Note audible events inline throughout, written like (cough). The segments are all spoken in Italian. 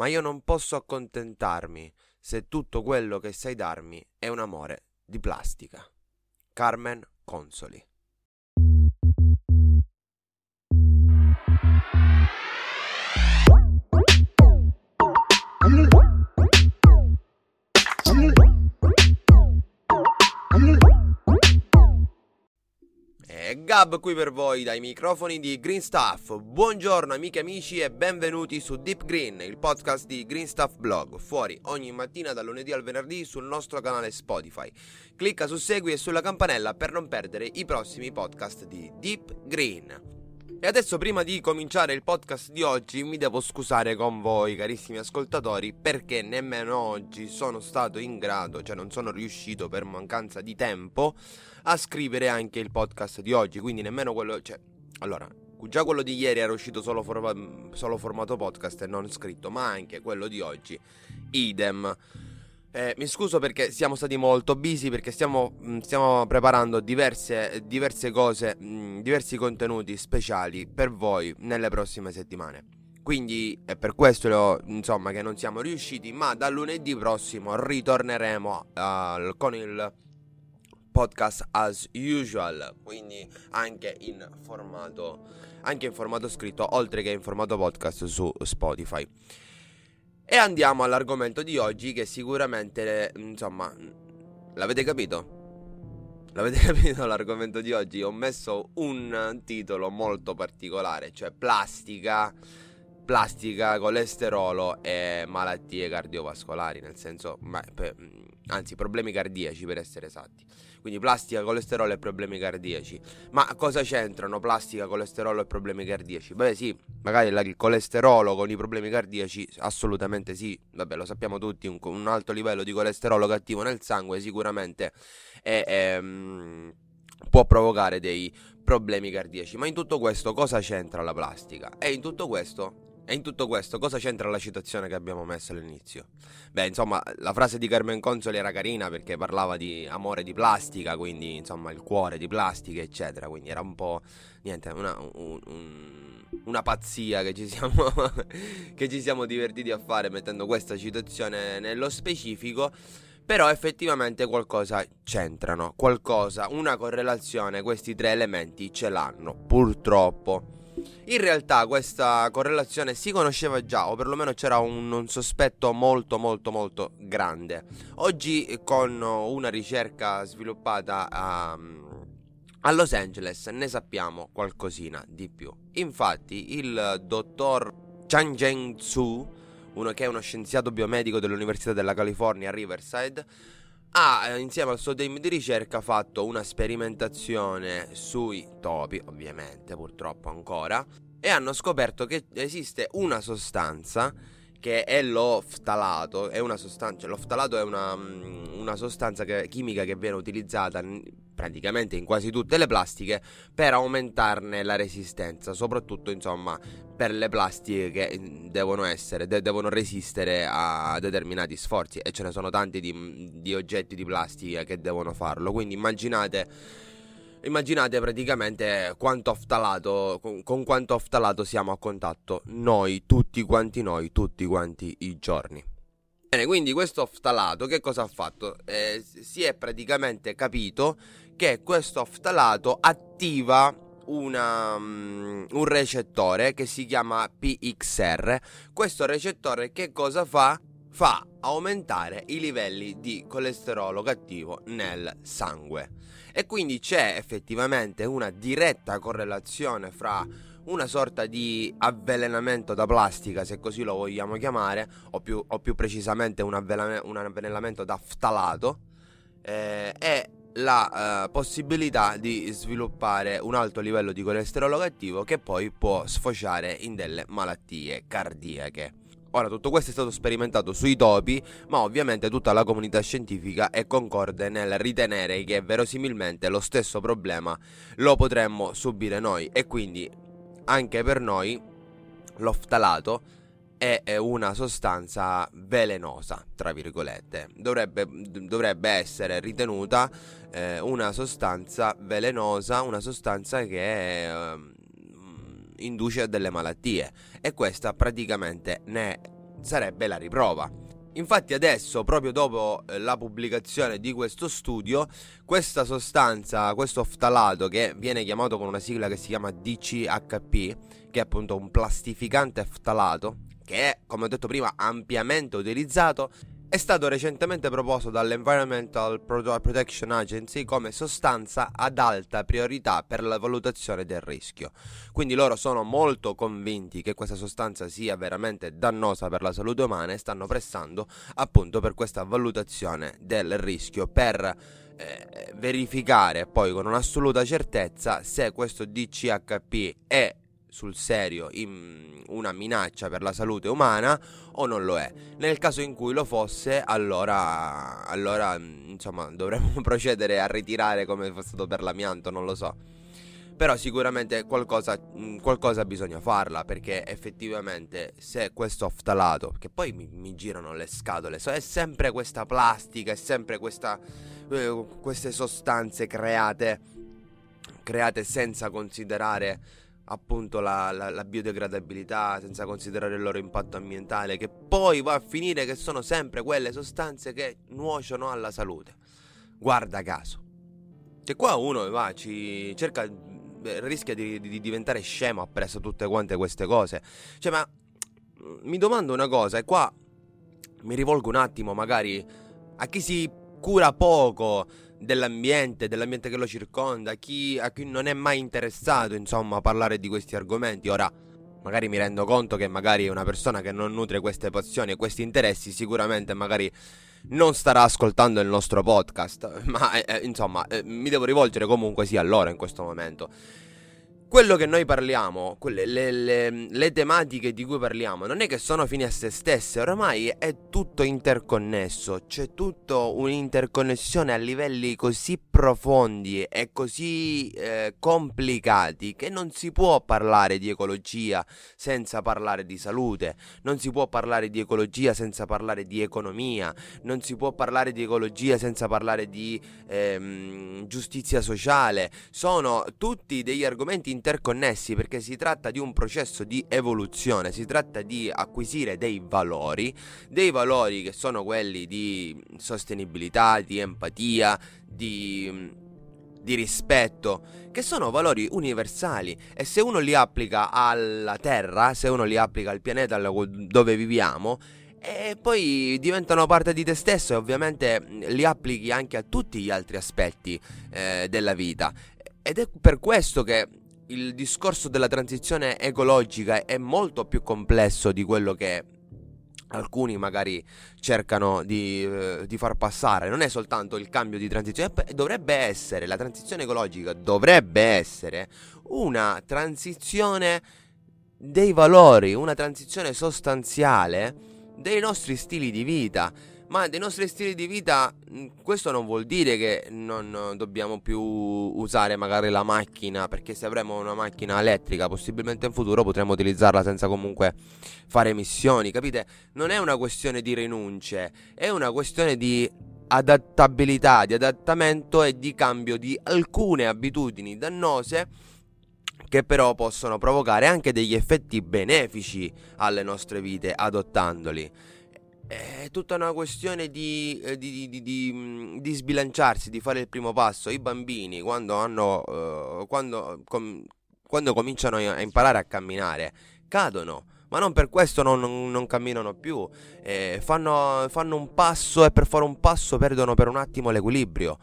ma io non posso accontentarmi se tutto quello che sai darmi è un amore di plastica. Carmen Consoli. Gab qui per voi dai microfoni di Green Stuff. Buongiorno amiche e amici e benvenuti su Deep Green, il podcast di Green Stuff Blog, fuori ogni mattina dal lunedì al venerdì sul nostro canale Spotify. Clicca su segui e sulla campanella per non perdere i prossimi podcast di Deep Green. E adesso prima di cominciare il podcast di oggi mi devo scusare con voi carissimi ascoltatori perché nemmeno oggi sono stato in grado, cioè non sono riuscito per mancanza di tempo a scrivere anche il podcast di oggi, quindi nemmeno quello, cioè, allora, già quello di ieri era uscito solo, for- solo formato podcast e non scritto, ma anche quello di oggi, idem. Eh, mi scuso perché siamo stati molto busy perché stiamo, mm, stiamo preparando diverse, diverse cose, mh, mm, diversi contenuti speciali per voi nelle prossime settimane. Quindi è per questo insomma, che non siamo riusciti, ma da lunedì prossimo ritorneremo uh, con il podcast as usual, quindi anche in formato, anche in formato scritto, oltre che in formato podcast su Spotify. E andiamo all'argomento di oggi che sicuramente, insomma, l'avete capito? L'avete (laughs) capito l'argomento di oggi? Ho messo un titolo molto particolare, cioè plastica, plastica, colesterolo e malattie cardiovascolari, nel senso, anzi problemi cardiaci per essere esatti quindi plastica, colesterolo e problemi cardiaci. Ma cosa c'entrano plastica, colesterolo e problemi cardiaci? Beh sì, magari il colesterolo con i problemi cardiaci, assolutamente sì, vabbè lo sappiamo tutti, un, un alto livello di colesterolo cattivo nel sangue sicuramente è, è, um, può provocare dei problemi cardiaci. Ma in tutto questo cosa c'entra la plastica? E in tutto questo e in tutto questo cosa c'entra la citazione che abbiamo messo all'inizio? Beh, insomma, la frase di Carmen Consoli era carina perché parlava di amore di plastica, quindi insomma il cuore di plastica, eccetera. Quindi era un po' niente, una, un, un, una pazzia che ci, siamo, (laughs) che ci siamo divertiti a fare mettendo questa citazione nello specifico. Però effettivamente qualcosa c'entrano, qualcosa, una correlazione, questi tre elementi ce l'hanno, purtroppo. In realtà questa correlazione si conosceva già, o perlomeno c'era un, un, sospetto molto molto molto grande. Oggi con una ricerca sviluppata a, a Los Angeles ne sappiamo qualcosina di più. Infatti il dottor Chang Zheng Tzu, uno che è uno scienziato biomedico dell'Università della California a Riverside, ha eh, insieme al suo team di ricerca fatto una sperimentazione sui topi, ovviamente purtroppo ancora, e hanno scoperto che esiste una sostanza che è l'oftalato, è una sostanza, l'oftalato è una, mm, una sostanza che, chimica che viene utilizzata praticamente in quasi tutte le plastiche per aumentarne la resistenza, soprattutto insomma per le plastiche che mm, devono essere, de- devono resistere a determinati sforzi e ce ne sono tanti di, di oggetti di plastica che devono farlo, quindi immaginate Immaginate praticamente quanto oftalato, con, con quanto oftalato siamo a contatto noi, tutti quanti noi, tutti quanti i giorni. Bene, quindi questo oftalato che cosa ha fatto? Eh, si è praticamente capito che questo oftalato attiva una, um, un recettore che si chiama PXR. Questo recettore che cosa fa? Fa aumentare i livelli di colesterolo cattivo nel sangue e quindi c'è effettivamente una diretta correlazione fra una sorta di avvelenamento da plastica, se così lo vogliamo chiamare, o più, o più precisamente un, avvelenamento, un avvelenamento da ftalato, eh, e la eh, possibilità di sviluppare un alto livello di colesterolo cattivo che poi può sfociare in delle malattie cardiache. Ora tutto questo è stato sperimentato sui topi, ma ovviamente tutta la comunità scientifica è concorde nel ritenere che verosimilmente lo stesso problema lo potremmo subire noi e quindi anche per noi l'oftalato è una sostanza velenosa, tra virgolette. Dovrebbe, dovrebbe essere ritenuta eh, una sostanza velenosa, una sostanza che eh, induce a delle malattie e questa praticamente ne sarebbe la riprova. Infatti adesso, proprio dopo eh, la pubblicazione di questo studio, questa sostanza, questo oftalato che viene chiamato con una sigla che si chiama DCHP, che è appunto un plastificante oftalato, che è, come ho detto prima, ampiamente utilizzato, è stato recentemente proposto dall'Environmental Protection Agency come sostanza ad alta priorità per la valutazione del rischio. Quindi loro sono molto convinti che questa sostanza sia veramente dannosa per la salute umana e stanno pressando appunto per questa valutazione del rischio per eh, verificare poi con un'assoluta certezza se questo DCHP è sul serio una minaccia per la salute umana o non lo è. Nel caso in cui lo fosse, allora, allora insomma, dovremmo (laughs) procedere a ritirare come fosse stato per l'amianto, non lo so. Però sicuramente qualcosa, qualcosa bisogna farla perché effettivamente se questo oftalato, che poi mi, mi girano le scatole, so, è sempre questa plastica, è sempre questa, eh, queste sostanze create, create senza considerare appunto la, la, la, biodegradabilità, senza considerare il loro impatto ambientale, che poi va a finire che sono sempre quelle sostanze che nuociono alla salute. Guarda caso. Che qua uno va, ci cerca, eh, rischia di, di diventare scemo appresso tutte quante queste cose. Cioè, ma mi domando una cosa, e qua mi rivolgo un attimo magari a chi si cura poco dell'ambiente, dell'ambiente che lo circonda, chi, a chi non è mai interessato, insomma, a parlare di questi argomenti. Ora, magari mi rendo conto che magari una persona che non nutre queste passioni e questi interessi sicuramente magari non starà ascoltando il nostro podcast, (laughs) ma eh, insomma, eh, mi devo rivolgere comunque sia a loro in questo momento quello che noi parliamo, quelle, le, le, le, tematiche di cui parliamo, non è che sono fini a se stesse, oramai è tutto interconnesso, c'è tutto un'interconnessione a livelli così profondi e così eh, complicati che non si può parlare di ecologia senza parlare di salute, non si può parlare di ecologia senza parlare di economia, non si può parlare di ecologia senza parlare di ehm, giustizia sociale, sono tutti degli argomenti interconnessi perché si tratta di un processo di evoluzione, si tratta di acquisire dei valori, dei valori che sono quelli di sostenibilità, di empatia, di, di rispetto, che sono valori universali e se uno li applica alla Terra, se uno li applica al pianeta dove viviamo, e poi diventano parte di te stesso e ovviamente li applichi anche a tutti gli altri aspetti eh, della vita. Ed è per questo che il discorso della transizione ecologica è molto più complesso di quello che alcuni magari cercano di, eh, di, far passare. Non è soltanto il cambio di transizione, dovrebbe essere, la transizione ecologica dovrebbe essere una transizione dei valori, una transizione sostanziale dei nostri stili di vita ma dei nostri stili di vita mm, questo non vuol dire che non dobbiamo più usare magari la macchina, perché se avremo una macchina elettrica possibilmente in futuro potremo utilizzarla senza comunque fare emissioni, capite? Non è una questione di rinunce, è una questione di adattabilità, di adattamento e di cambio di alcune abitudini dannose che però possono provocare anche degli effetti benefici alle nostre vite adottandoli è tutta una questione di, eh, di, di, di, sbilanciarsi, di fare il primo passo. I bambini quando, hanno, uh, quando, com- quando cominciano a imparare a camminare cadono, ma non per questo non, non, non camminano più. Eh, fanno, fanno un passo e per fare un passo perdono per un attimo l'equilibrio.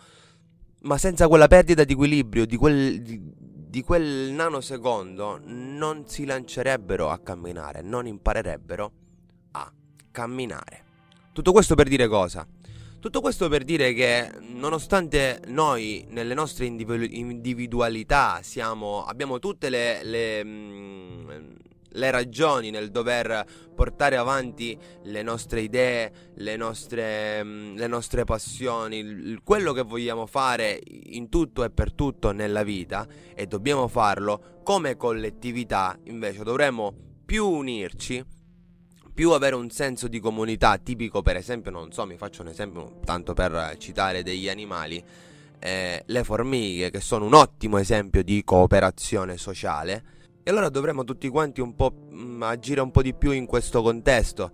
Ma senza quella perdita di equilibrio, di quel, di quel nanosecondo, non si lancerebbero a camminare, non imparerebbero a camminare. Tutto questo per dire cosa? Tutto questo per dire che nonostante noi nelle nostre individualità siamo, abbiamo tutte le, le, mm, le, ragioni nel dover portare avanti le nostre idee, le nostre, mm, le nostre passioni, quello che vogliamo fare in tutto e per tutto nella vita e dobbiamo farlo come collettività, invece dovremmo più unirci più avere un senso di comunità, tipico per esempio, non so, mi faccio un esempio tanto per citare degli animali, eh, le formiche che sono un ottimo esempio di cooperazione sociale. E allora dovremmo tutti quanti un po' mh, mm, agire un po' di più in questo contesto.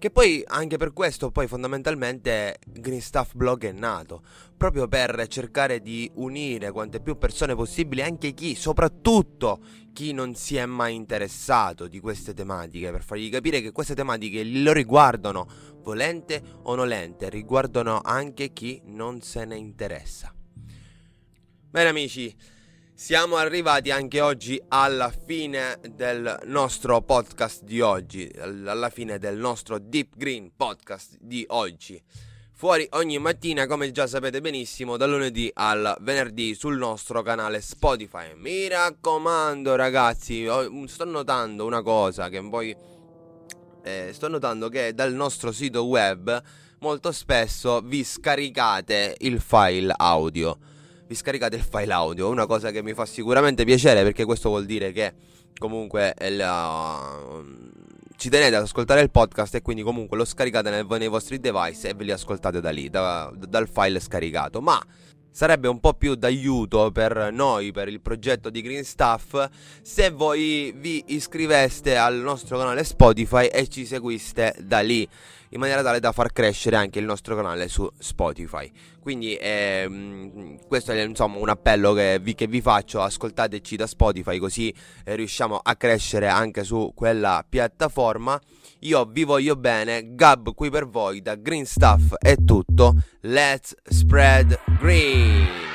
Che poi anche per questo poi fondamentalmente Green Stuff Blog è nato, proprio per cercare di unire quante più persone possibili, anche chi, soprattutto chi non si è mai interessato di queste tematiche, per fargli capire che queste tematiche lo riguardano, volente o nolente, riguardano anche chi non se ne interessa. Bene amici, siamo arrivati anche oggi alla fine del nostro podcast di oggi, alla fine del nostro Deep Green podcast di oggi. Fuori ogni mattina, come già sapete benissimo, dal lunedì al venerdì sul nostro canale Spotify. Mi raccomando, ragazzi, sto notando una cosa che poi eh, sto notando che dal nostro sito web molto spesso vi scaricate il file audio vi scaricate il file audio, una cosa che mi fa sicuramente piacere perché questo vuol dire che comunque la, ci tenete ad ascoltare il podcast e quindi comunque lo scaricate nei, nei vostri device e ve li ascoltate da lì, da, dal file scaricato. Ma sarebbe un po' più d'aiuto per noi, per il progetto di Green Stuff, se voi vi iscriveste al nostro canale Spotify e ci seguiste da lì in maniera tale da far crescere anche il nostro canale su Spotify. Quindi ehm, questo è insomma un appello che vi, che vi, faccio, ascoltateci da Spotify così eh, riusciamo a crescere anche su quella piattaforma. Io vi voglio bene, Gab qui per voi da Green Stuff è tutto, let's spread green!